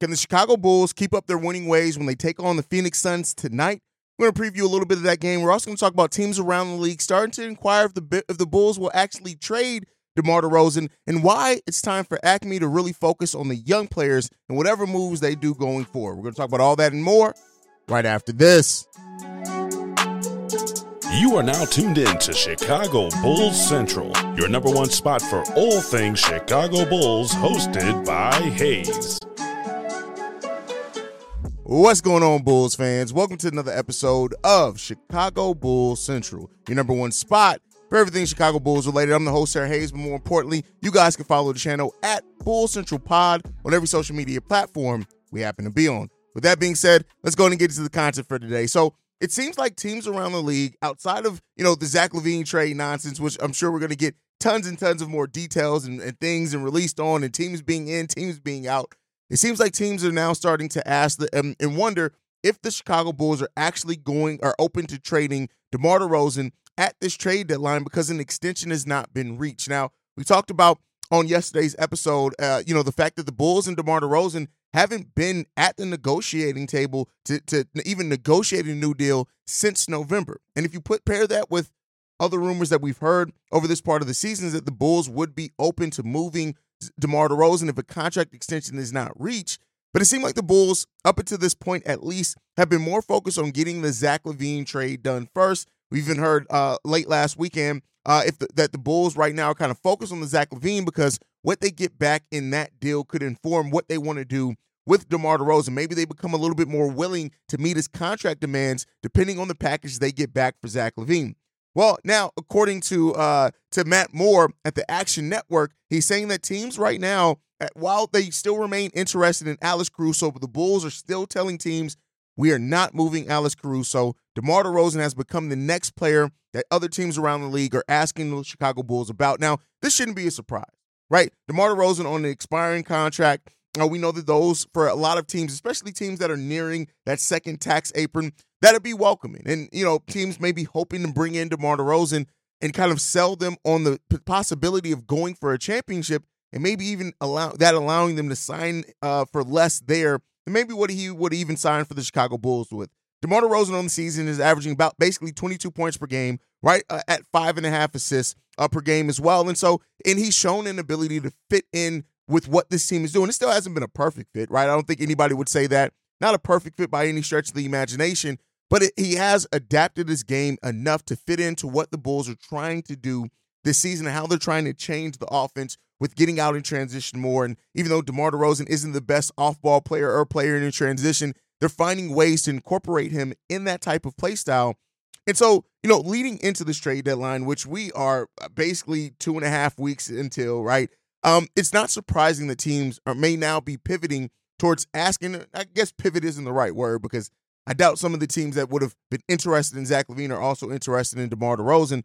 Can the Chicago Bulls keep up their winning ways when they take on the Phoenix Suns tonight? We're going to preview a little bit of that game. We're also going to talk about teams around the league starting to inquire if the if the Bulls will actually trade DeMar DeRozan and why it's time for AKME to really focus on the young players and whatever moves they do going forward. We're going to talk about all that and more right after this. You are now tuned in to Chicago Bulls Central, your number one spot for all things Chicago Bulls, hosted by Haize. What's going on, Bulls fans? Welcome to another episode of Chicago Bulls Central, your number one spot for everything Chicago Bulls related. I'm the host, Sarah Haize, but more importantly, you guys can follow the channel at Bull Central Pod on every social media platform we happen to be on. With that being said, let's go and get into the content for today. So, it seems like teams around the league, outside of you know the Zach LaVine trade nonsense, which I'm sure we're going to get tons and tons of more details and, and, things and released on, and teams being in, teams being out. It seems like teams are now starting to ask the, um, and wonder if the Chicago Bulls are actually going are open to trading DeMar DeRozan at this trade deadline because an extension has not been reached. Now we talked about on yesterday's episode, uh, you know, the fact that the Bulls and DeMar DeRozan haven't been at the negotiating table to, to even negotiate a new deal since November. And if you put pair that with other rumors that we've heard over this part of the season is that the Bulls would be open to moving DeMar DeRozan if a contract extension is not reached. But it seemed like the Bulls, up until this point at least, have been more focused on getting the Zach LaVine trade done first. We even heard uh, late last weekend uh, if the, that the Bulls right now are kind of focused on the Zach LaVine because what they get back in that deal could inform what they want to do with DeMar DeRozan. Maybe they become a little bit more willing to meet his contract demands depending on the package they get back for Zach LaVine. Well, now according to uh, to Matt Moore at the Action Network, he's saying that teams right now, while they still remain interested in Alex Caruso, but the Bulls are still telling teams we are not moving Alex Caruso. DeMar DeRozan has become the next player that other teams around the league are asking the Chicago Bulls about. Now, this shouldn't be a surprise right? DeMar DeRozan on the expiring contract. Uh, we know that those, for a lot of teams, especially teams that are nearing that second tax apron, that'd be welcoming. And, you know, teams may be hoping to bring in DeMar DeRozan and kind of sell them on the possibility of going for a championship and maybe even allow that allowing them to sign uh, for less there than maybe what he would even sign for the Chicago Bulls with. DeMar DeRozan on the season is averaging about basically 22 points per game, right uh, at five and a half assists uh, per game as well. And so, and he's shown an ability to fit in with what this team is doing. It still hasn't been a perfect fit, right? I don't think anybody would say that. Not a perfect fit by any stretch of the imagination, but it, he has adapted his game enough to fit into what the Bulls are trying to do this season and how they're trying to change the offense with getting out in transition more. And even though DeMar DeRozan isn't the best off ball player or player in transition, they're finding ways to incorporate him in that type of play style. And so, you know, leading into this trade deadline, which we are basically two and a half weeks until, right? Um, it's not surprising that teams are, may now be pivoting towards asking. I guess pivot isn't the right word because I doubt some of the teams that would have been interested in Zach LaVine are also interested in DeMar DeRozan.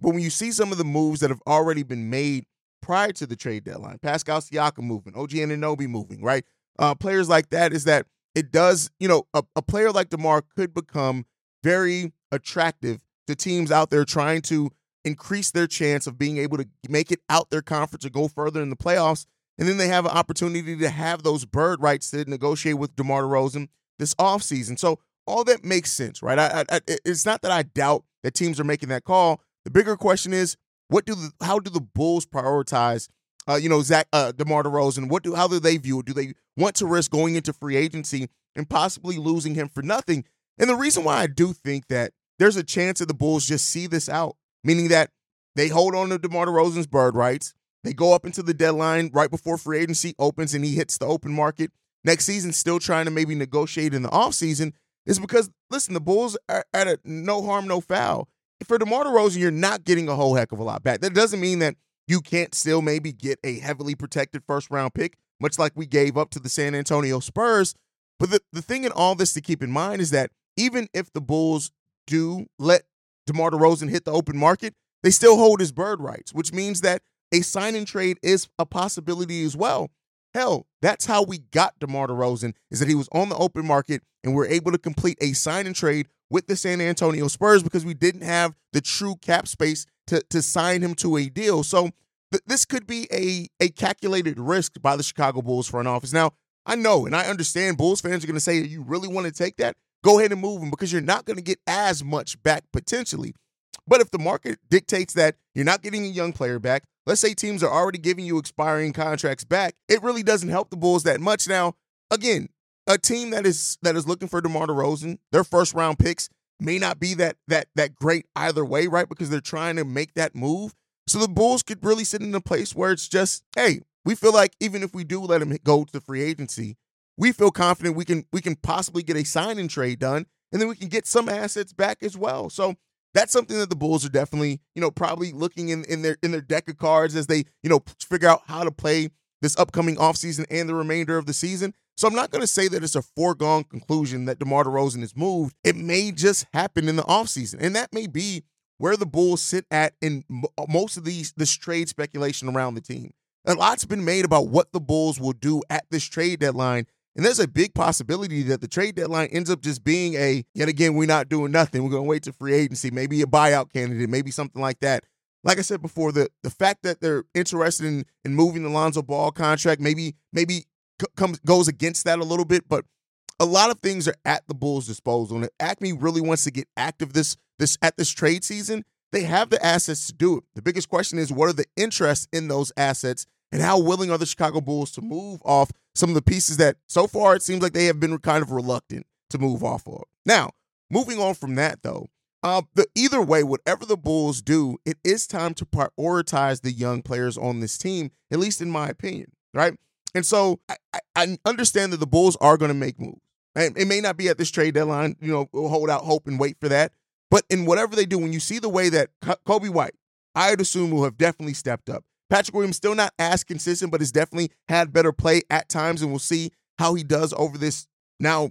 But when you see some of the moves that have already been made prior to the trade deadline, Pascal Siakam moving, OG Anunoby moving, right? Uh, players like that is that it does, you know, a, a player like DeMar could become very attractive to teams out there trying to increase their chance of being able to make it out their conference or go further in the playoffs. And then they have an opportunity to have those bird rights to negotiate with DeMar DeRozan this offseason. So all that makes sense, right? I, I, it's not that I doubt that teams are making that call. The bigger question is, what do the how do the Bulls prioritize? Uh, you know, Zach uh, DeMar DeRozan. What do how do they view it? Do they want to risk going into free agency and possibly losing him for nothing? And the reason why I do think that there's a chance that the Bulls just see this out, meaning that they hold on to DeMar DeRozan's bird rights. They go up into the deadline right before free agency opens and he hits the open market next season, still trying to maybe negotiate in the offseason, is because, listen, the Bulls are at a no harm, no foul. For DeMar DeRozan, you're not getting a whole heck of a lot back. That doesn't mean that you can't still maybe get a heavily protected first round pick much like we gave up to the San Antonio Spurs. But the, the thing in all this to keep in mind is that even if the Bulls do let DeMar DeRozan hit the open market, they still hold his bird rights, which means that a sign and trade is a possibility as well. Hell, that's how we got DeMar DeRozan, is that he was on the open market and we're able to complete a sign and trade with the San Antonio Spurs because we didn't have the true cap space to, to sign him to a deal. So th- this could be a, a calculated risk by the Chicago Bulls front office. Now, I know and I understand Bulls fans are going to say, you really want to take that? Go ahead and move them because you're not going to get as much back potentially. But if the market dictates that you're not getting a young player back, let's say teams are already giving you expiring contracts back, it really doesn't help the Bulls that much. Now, again, a team that is that is looking for DeMar DeRozan, their first round picks may not be that that that great either way, right? Because they're trying to make that move. So the Bulls could really sit in a place where it's just, hey, we feel like even if we do let him go to free agency, we feel confident we can we can possibly get a sign and trade done, and then we can get some assets back as well. So that's something that the Bulls are definitely, you know, probably looking in, in their in their deck of cards as they, you know, figure out how to play this upcoming offseason and the remainder of the season. So I'm not going to say that it's a foregone conclusion that DeMar DeRozan is moved. It may just happen in the offseason. And that may be where the Bulls sit at in uh, most of these this trade speculation around the team. A lot's been made about what the Bulls will do at this trade deadline and there's a big possibility that the trade deadline ends up just being a, yet again, we're not doing nothing. We're going to wait to free agency, maybe a buyout candidate, maybe something like that. Like I said before, the the fact that they're interested in in moving the Lonzo Ball contract maybe maybe comes goes against that a little bit, but a lot of things are at the Bulls' disposal. And if AKME really wants to get active this this at this trade season, they have the assets to do it. The biggest question is what are the interests in those assets and how willing are the Chicago Bulls to move off some of the pieces that so far it seems like they have been kind of reluctant to move off of. Now, moving on from that though, uh, the, either way, whatever the Bulls do, it is time to prioritize the young players on this team, at least in my opinion, right? And so I, I understand that the Bulls are going to make moves. And it may not be at this trade deadline, you know, we'll hold out hope and wait for that. But in whatever they do, when you see the way that Coby White, Ayo Dosunmu will have definitely stepped up. Patrick Williams still not as consistent, but has definitely had better play at times, and we'll see how he does over this now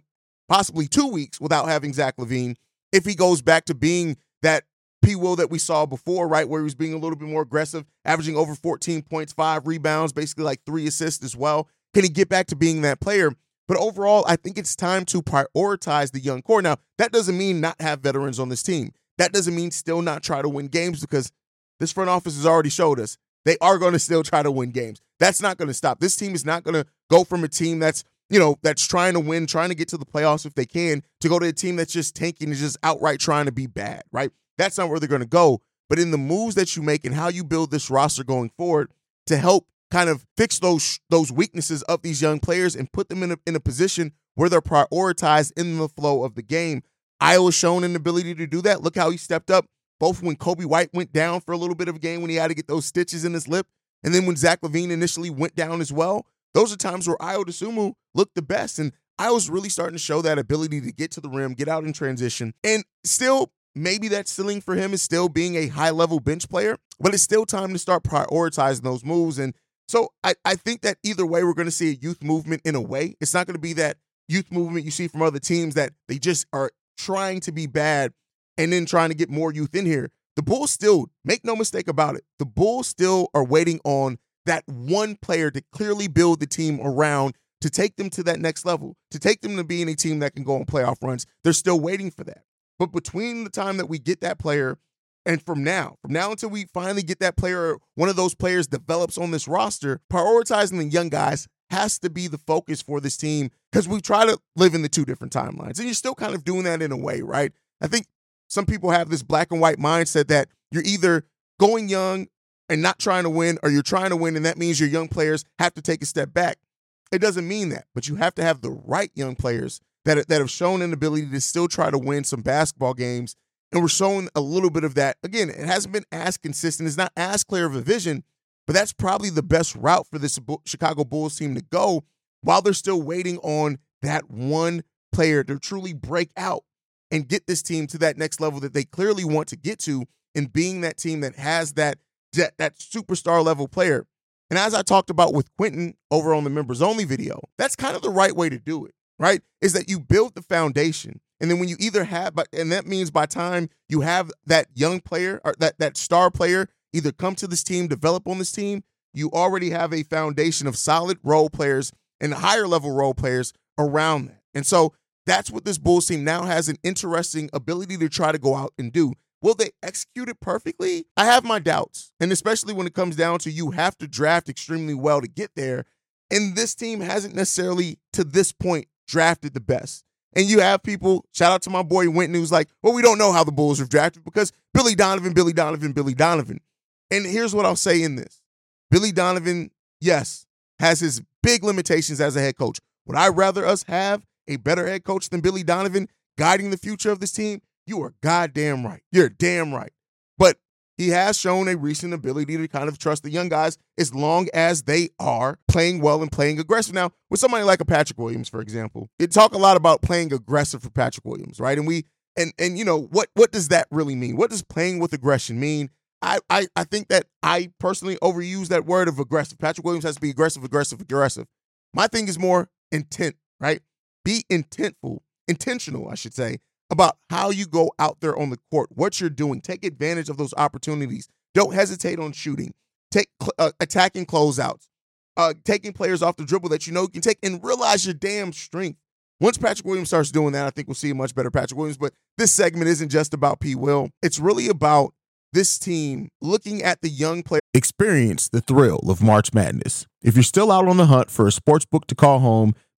possibly two weeks without having Zach LaVine. If he goes back to being that P. Will that we saw before, right, where he was being a little bit more aggressive, averaging over 14 points, five rebounds, basically like three assists as well. Can he get back to being that player? But overall, I think it's time to prioritize the young core. Now, that doesn't mean not have veterans on this team. That doesn't mean still not try to win games because this front office has already showed us they are going to still try to win games. That's not going to stop. This team is not going to go from a team that's, you know, that's trying to win, trying to get to the playoffs if they can, to go to a team that's just tanking and just outright trying to be bad, right? That's not where they're going to go. But in the moves that you make and how you build this roster going forward to help kind of fix those those weaknesses of these young players and put them in a, in a position where they're prioritized in the flow of the game. Ayo's shown an ability to do that. Look how he stepped up both when Coby White went down for a little bit of a game when he had to get those stitches in his lip, and then when Zach LaVine initially went down as well. Those are times where Ayo Dosunmu looked the best. And I was really starting to show that ability to get to the rim, get out in transition. And still, maybe that ceiling for him is still being a high level bench player, but it's still time to start prioritizing those moves. And so I, I think that either way, we're going to see a youth movement in a way. It's not going to be that youth movement you see from other teams that they just are trying to be bad and then trying to get more youth in here. The Bulls still, make no mistake about it, the Bulls still are waiting on that one player to clearly build the team around to take them to that next level, to take them to being a team that can go on playoff runs. They're still waiting for that. But between the time that we get that player and from now, from now until we finally get that player, one of those players develops on this roster, prioritizing the young guys has to be the focus for this team because we try to live in the two different timelines. And you're still kind of doing that in a way, right? I think some people have this black and white mindset that you're either going young and not trying to win, or you're trying to win, and that means your young players have to take a step back. It doesn't mean that, but you have to have the right young players that, that have shown an ability to still try to win some basketball games. And we're showing a little bit of that. Again, it hasn't been as consistent, it's not as clear of a vision, but that's probably the best route for this Chicago Bulls team to go while they're still waiting on that one player to truly break out and get this team to that next level that they clearly want to get to in being that team that has that that, that superstar level player. And as I talked about with Quentin over on the members only video, that's kind of the right way to do it, right? Is that you build the foundation. And then when you either have, but and that means by time you have that young player or that that star player either come to this team, develop on this team, you already have a foundation of solid role players and higher level role players around that. And so that's what this Bulls team now has an interesting ability to try to go out and do. Will they execute it perfectly? I have my doubts. And especially when it comes down to you have to draft extremely well to get there. And this team hasn't necessarily, to this point, drafted the best. And you have people, shout out to my boy Winton, who's like, well, we don't know how the Bulls have drafted because Billy Donovan, Billy Donovan, Billy Donovan. And here's what I'll say in this Billy Donovan, yes, has his big limitations as a head coach. Would I rather us have a better head coach than Billy Donovan guiding the future of this team? You are goddamn right. You're damn right. But he has shown a recent ability to kind of trust the young guys as long as they are playing well and playing aggressive. Now, with somebody like a Patrick Williams, for example, it talk a lot about playing aggressive for Patrick Williams, right? And we and and you know what what does that really mean? What does playing with aggression mean? I, I I think that I personally overuse that word of aggressive. Patrick Williams has to be aggressive, aggressive, aggressive. My thing is more intent, right? Be intentful, intentional, I should say, about how you go out there on the court, what you're doing. Take advantage of those opportunities. Don't hesitate on shooting. Take uh, attacking closeouts. Uh, taking players off the dribble that you know you can take and realize your damn strength. Once Patrick Williams starts doing that, I think we'll see a much better Patrick Williams. But this segment isn't just about P. Will. It's really about this team looking at the young player. Experience the thrill of March Madness. If you're still out on the hunt for a sports book to call home,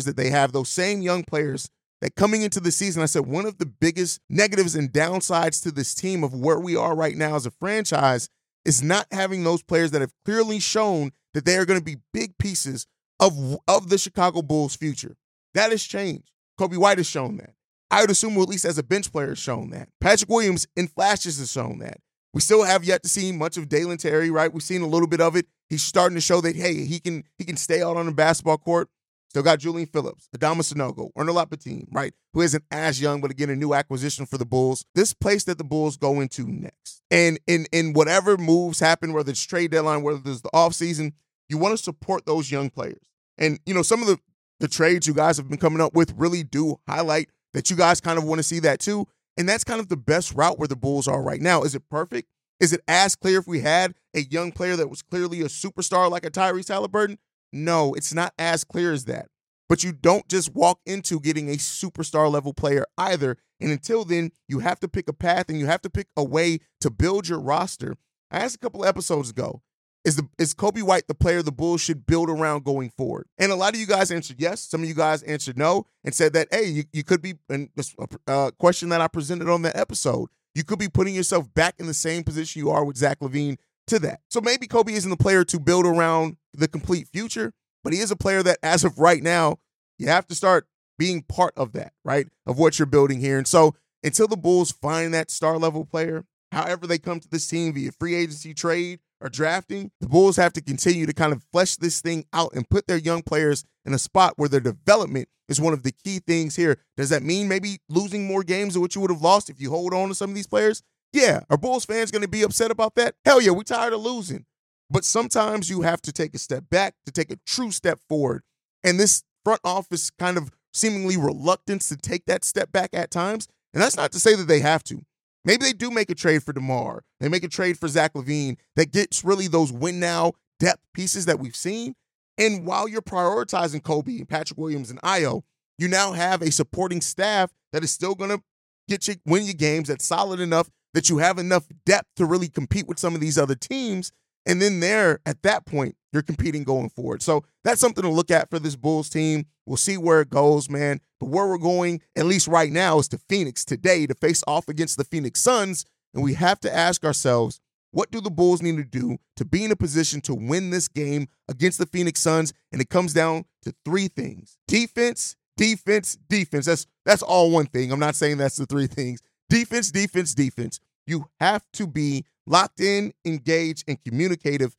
that they have, those same young players that coming into the season, I said one of the biggest negatives and downsides to this team of where we are right now as a franchise is not having those players that have clearly shown that they are going to be big pieces of, of the Chicago Bulls' future. That has changed. Coby White has shown that. Ayo Dosunmu, at least as a bench player, has shown that. Patrick Williams in flashes has shown that. We still have yet to see much of Dalen Terry, right? We've seen a little bit of it. He's starting to show that hey, he can he can stay out on the basketball court. Still got Julian Phillips, Adama Sanogo, Onuralp Bitim, right? Who isn't as young, but again, a new acquisition for the Bulls. This place that the Bulls go into next. And in in whatever moves happen, whether it's trade deadline, whether it's the offseason, you want to support those young players. And you know, some of the the trades you guys have been coming up with really do highlight that you guys kind of want to see that too. And that's kind of the best route where the Bulls are right now. Is it perfect? Is it as clear if we had a young player that was clearly a superstar like a Tyrese Haliburton? No, it's not as clear as that. But you don't just walk into getting a superstar level player either. And until then, you have to pick a path and you have to pick a way to build your roster. I asked a couple episodes ago, is the is Coby White the player the Bulls should build around going forward? And a lot of you guys answered yes. Some of you guys answered no and said that, hey, you, you could be, and this uh, question that I presented on that episode, you could be putting yourself back in the same position you are with Zach LaVine to that. So maybe Coby isn't the player to build around the complete future, but he is a player that, as of right now, you have to start being part of that, right? Of what you're building here. And so until the Bulls find that star level player, however they come to this team via free agency trade or drafting, the Bulls have to continue to kind of flesh this thing out and put their young players in a spot where their development is one of the key things here. Does that mean maybe losing more games than what you would have lost if you hold on to some of these players? Yeah. Are Bulls fans going to be upset about that? Hell yeah, we're tired of losing. But sometimes you have to take a step back to take a true step forward. And this front office kind of seemingly reluctance to take that step back at times. And that's not to say that they have to. Maybe they do make a trade for DeMar. They make a trade for Zach LaVine that gets really those win now depth pieces that we've seen. And while you're prioritizing Coby and Patrick Williams and Ayo, you now have a supporting staff that is still going to get you win your games that's solid enough that you have enough depth to really compete with some of these other teams. And then there, at that point, you're competing going forward. So that's something to look at for this Bulls team. We'll see where it goes, man. But where we're going, at least right now, is to Phoenix today to face off against the Phoenix Suns. And we have to ask ourselves, what do the Bulls need to do to be in a position to win this game against the Phoenix Suns? And it comes down to three things defense, defense, defense. That's that's all one thing. I'm not saying that's the three things. Defense, defense, defense. You have to be locked in, engaged, and communicative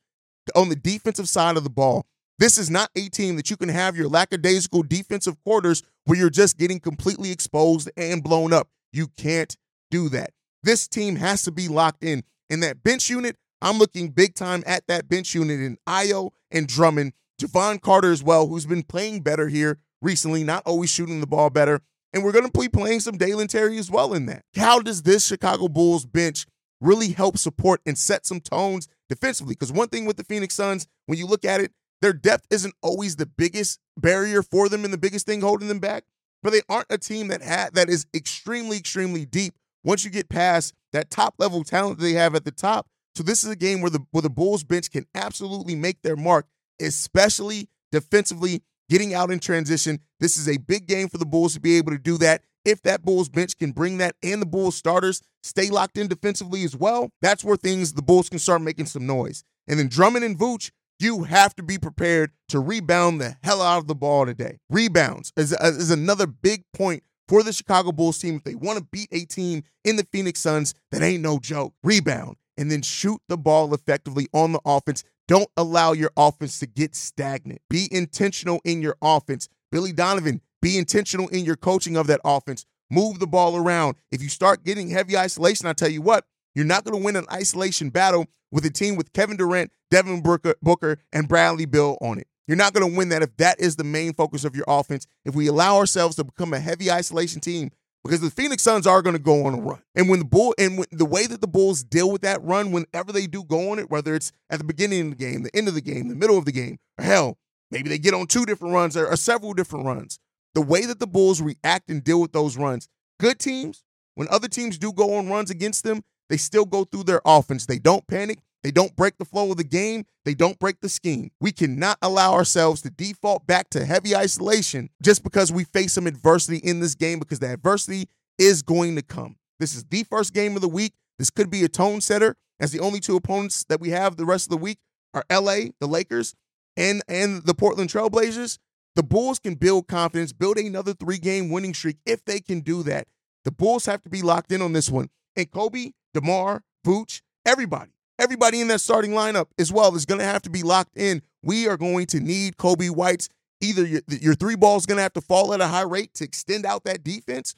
on the defensive side of the ball. This is not a team that you can have your lackadaisical defensive quarters where you're just getting completely exposed and blown up. You can't do that. This team has to be locked in. In that bench unit, I'm looking big time at that bench unit in Ayo and Drummond, Jevon Carter as well, who's been playing better here recently, not always shooting the ball better. And we're going to be playing some Dalen Terry as well in that. How does this Chicago Bulls bench really help support and set some tones defensively? Because one thing with the Phoenix Suns, when you look at it, their depth isn't always the biggest barrier for them and the biggest thing holding them back, but they aren't a team that ha- that is extremely, extremely deep once you get past that top level talent they have at the top. So this is a game where the where the Bulls bench can absolutely make their mark, especially defensively getting out in transition. This is a big game for the Bulls to be able to do that. If that Bulls bench can bring that and the Bulls starters stay locked in defensively as well, that's where things the Bulls can start making some noise. And then Drummond and Vooch, you have to be prepared to rebound the hell out of the ball today. Rebounds is, is another big point for the Chicago Bulls team. If they want to beat a team in the Phoenix Suns, that ain't no joke. Rebound and then shoot the ball effectively on the offense. Don't allow your offense to get stagnant. Be intentional in your offense. Billy Donovan, be intentional in your coaching of that offense. Move the ball around. If you start getting heavy isolation, I tell you what, you're not going to win an isolation battle with a team with Kevin Durant, Devin Booker, Booker and Bradley Beal on it. You're not going to win that if that is the main focus of your offense. If we allow ourselves to become a heavy isolation team, because the Phoenix Suns are going to go on a run. And when the bull and when, the way that the Bulls deal with that run, whenever they do go on it, whether it's at the beginning of the game, the end of the game, the middle of the game, or hell, maybe they get on two different runs or, or several different runs. The way that the Bulls react and deal with those runs, good teams, when other teams do go on runs against them, they still go through their offense. They don't panic. They don't break the flow of the game. They don't break the scheme. We cannot allow ourselves to default back to heavy isolation just because we face some adversity in this game because the adversity is going to come. This is the first game of the week. This could be a tone setter as the only two opponents that we have the rest of the week are LA, the Lakers, and and the Portland Trailblazers. The Bulls can build confidence, build another three-game winning streak if they can do that. The Bulls have to be locked in on this one. And Coby, DeMar, Vooch, everybody everybody in that starting lineup as well is going to have to be locked in. We are going to need Coby White's either your, your three ball is going to have to fall at a high rate to extend out that defense,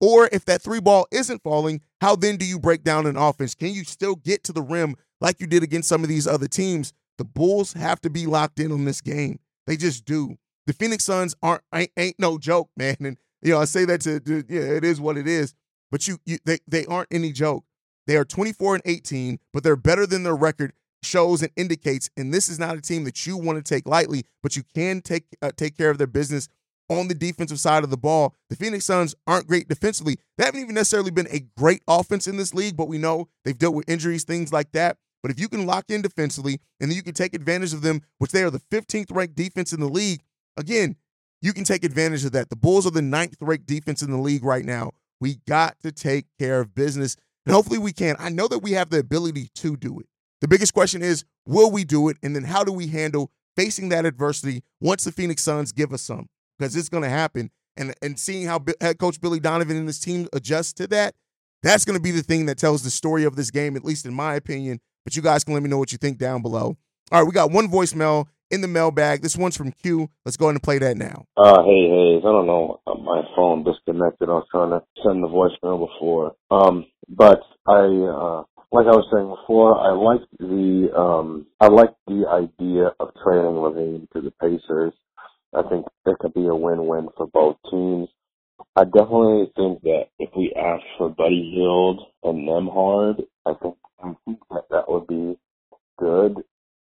or if that three ball isn't falling, how then do you break down an offense? Can you still get to the rim like you did against some of these other teams? The Bulls have to be locked in on this game. They just do. The Phoenix Suns aren't ain't, ain't no joke, man. And you know, I say that to, to yeah, it is what it is. But you, you they they aren't any joke. They are 24 and 18, but they're better than their record shows and indicates. And this is not a team that you want to take lightly, but you can take uh, take care of their business on the defensive side of the ball. The Phoenix Suns aren't great defensively. They haven't even necessarily been a great offense in this league, but we know they've dealt with injuries, things like that. But if you can lock in defensively and then you can take advantage of them, which they are the 15th ranked defense in the league, again, you can take advantage of that. The Bulls are the ninth ranked defense in the league right now. We got to take care of business. And hopefully we can. I know that we have the ability to do it. The biggest question is, will we do it? And then how do we handle facing that adversity once the Phoenix Suns give us some? Because it's going to happen. And, and seeing how head coach Billy Donovan and his team adjust to that, that's going to be the thing that tells the story of this game, at least in my opinion. But you guys can let me know what you think down below. All right, we got one voicemail in the mailbag. This one's from Q. Let's go ahead and play that now. Uh, hey, Haize. I don't know. Uh, my phone disconnected. I was trying to send the voicemail before. Um, but I, uh, like I was saying before, I like the um, I like the idea of trading LaVine to the Pacers. I think it could be a win-win for both teams. I definitely think that if we ask for Buddy Hield and Nembhard, I think I think that that would be good.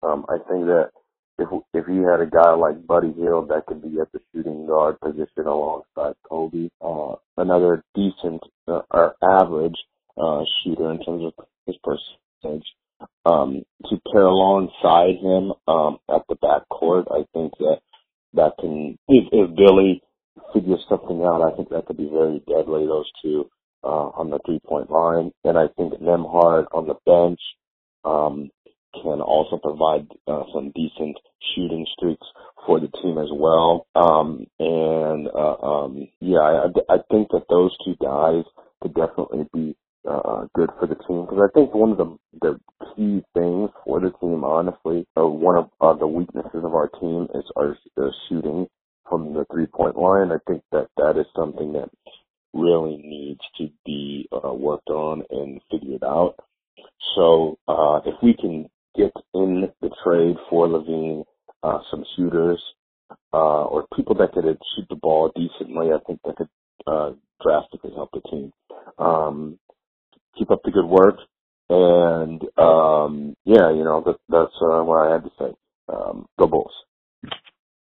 Um, I think that if if you had a guy like Buddy Hield that could be at the shooting guard position alongside Coby, uh, another decent uh, or average uh, shooter in terms of his percentage, um, to pair alongside him um, at the backcourt, I think that that can if, if Billy figures something out, I think that could be very deadly. Those two uh, on the three point line, and I think Nembhard on the bench um, can also provide uh, some decent shooting streaks for the team as well. Um, and uh, um, yeah, I, I think that those two guys could definitely be uh, good for the team because I think one of the the key things for the team, honestly, or one of uh, the weaknesses of our team is our uh, shooting from the three point line. I think that that is something that really needs to be uh, worked on and figured out. So uh, if we can get in the trade for LaVine, uh, some shooters uh, or people that could shoot the ball decently, I think that could uh, drastically help the team. Um, keep up the good work, and um, yeah, you know that, that's uh, what I had to say. Um, go Bulls.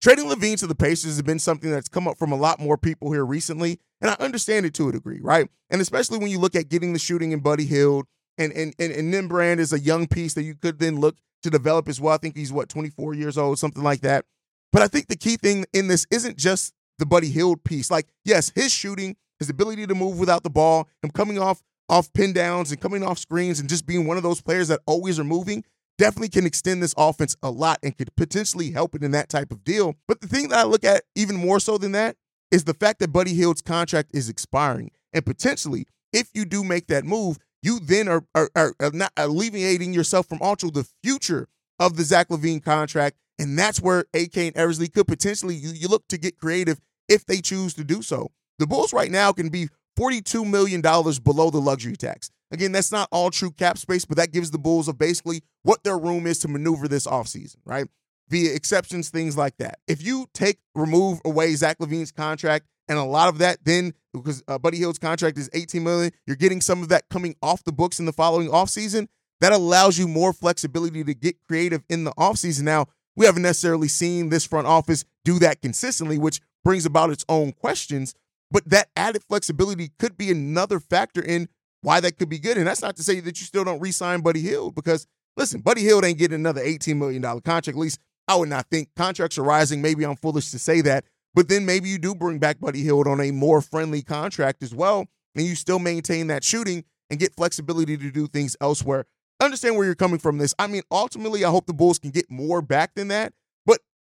Trading LaVine to the Pacers has been something that's come up from a lot more people here recently, and I understand it to a degree, right? And especially when you look at getting the shooting in Buddy Hield, and and and, and Nembhard is a young piece that you could then look to develop as well. I think he's what 24 years old, something like that. But I think the key thing in this isn't just the Buddy Hield piece. Like, yes, his shooting, his ability to move without the ball, him coming off off pin downs and coming off screens and just being one of those players that always are moving definitely can extend this offense a lot and could potentially help it in that type of deal. But the thing that I look at even more so than that is the fact that Buddy Hield's contract is expiring. And potentially, if you do make that move, you then are, are, are not alleviating yourself from also the future of the Zach LaVine contract. And that's where AK and Eversley could potentially, you, you look to get creative if they choose to do so. The Bulls right now can be $42 million below the luxury tax. Again, that's not all true cap space, but that gives the Bulls of basically what their room is to maneuver this offseason, right? Via exceptions, things like that. If you take, remove away Zach LaVine's contract and a lot of that then because uh, Buddy Hield's contract is 18 million, you're getting some of that coming off the books in the following offseason. That allows you more flexibility to get creative in the offseason. Now, we haven't necessarily seen this front office do that consistently, which brings about its own questions. But that added flexibility could be another factor in why that could be good. And that's not to say that you still don't re-sign Buddy Hield because listen, Buddy Hield ain't getting another $18 million contract. At least I would not think contracts are rising. Maybe I'm foolish to say that, but then maybe you do bring back Buddy Hield on a more friendly contract as well, and you still maintain that shooting and get flexibility to do things elsewhere. Understand where you're coming from this. I mean, ultimately, I hope the Bulls can get more back than that.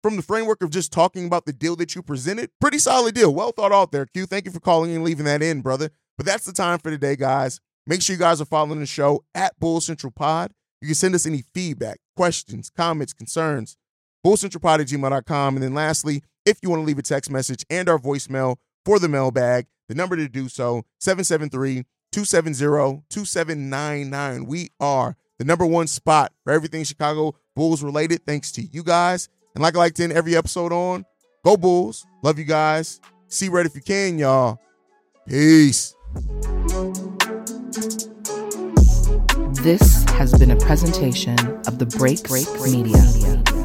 From the framework of just talking about the deal that you presented, pretty solid deal. Well thought out there, Q. Thank you for calling and leaving that in, brother. But that's the time for today, guys. Make sure you guys are following the show at Bull Central Pod. You can send us any feedback, questions, comments, concerns, bullcentralpod at gmail.com. And then lastly, if you want to leave a text message and our voicemail for the mailbag, the number to do so, 773-270-2799. We are the number one spot for everything Chicago Bulls related, thanks to you guys. And like I like to end every episode on, go Bulls. Love you guys. See red if you can, y'all. Peace. This has been a presentation of the Break Break Media. Say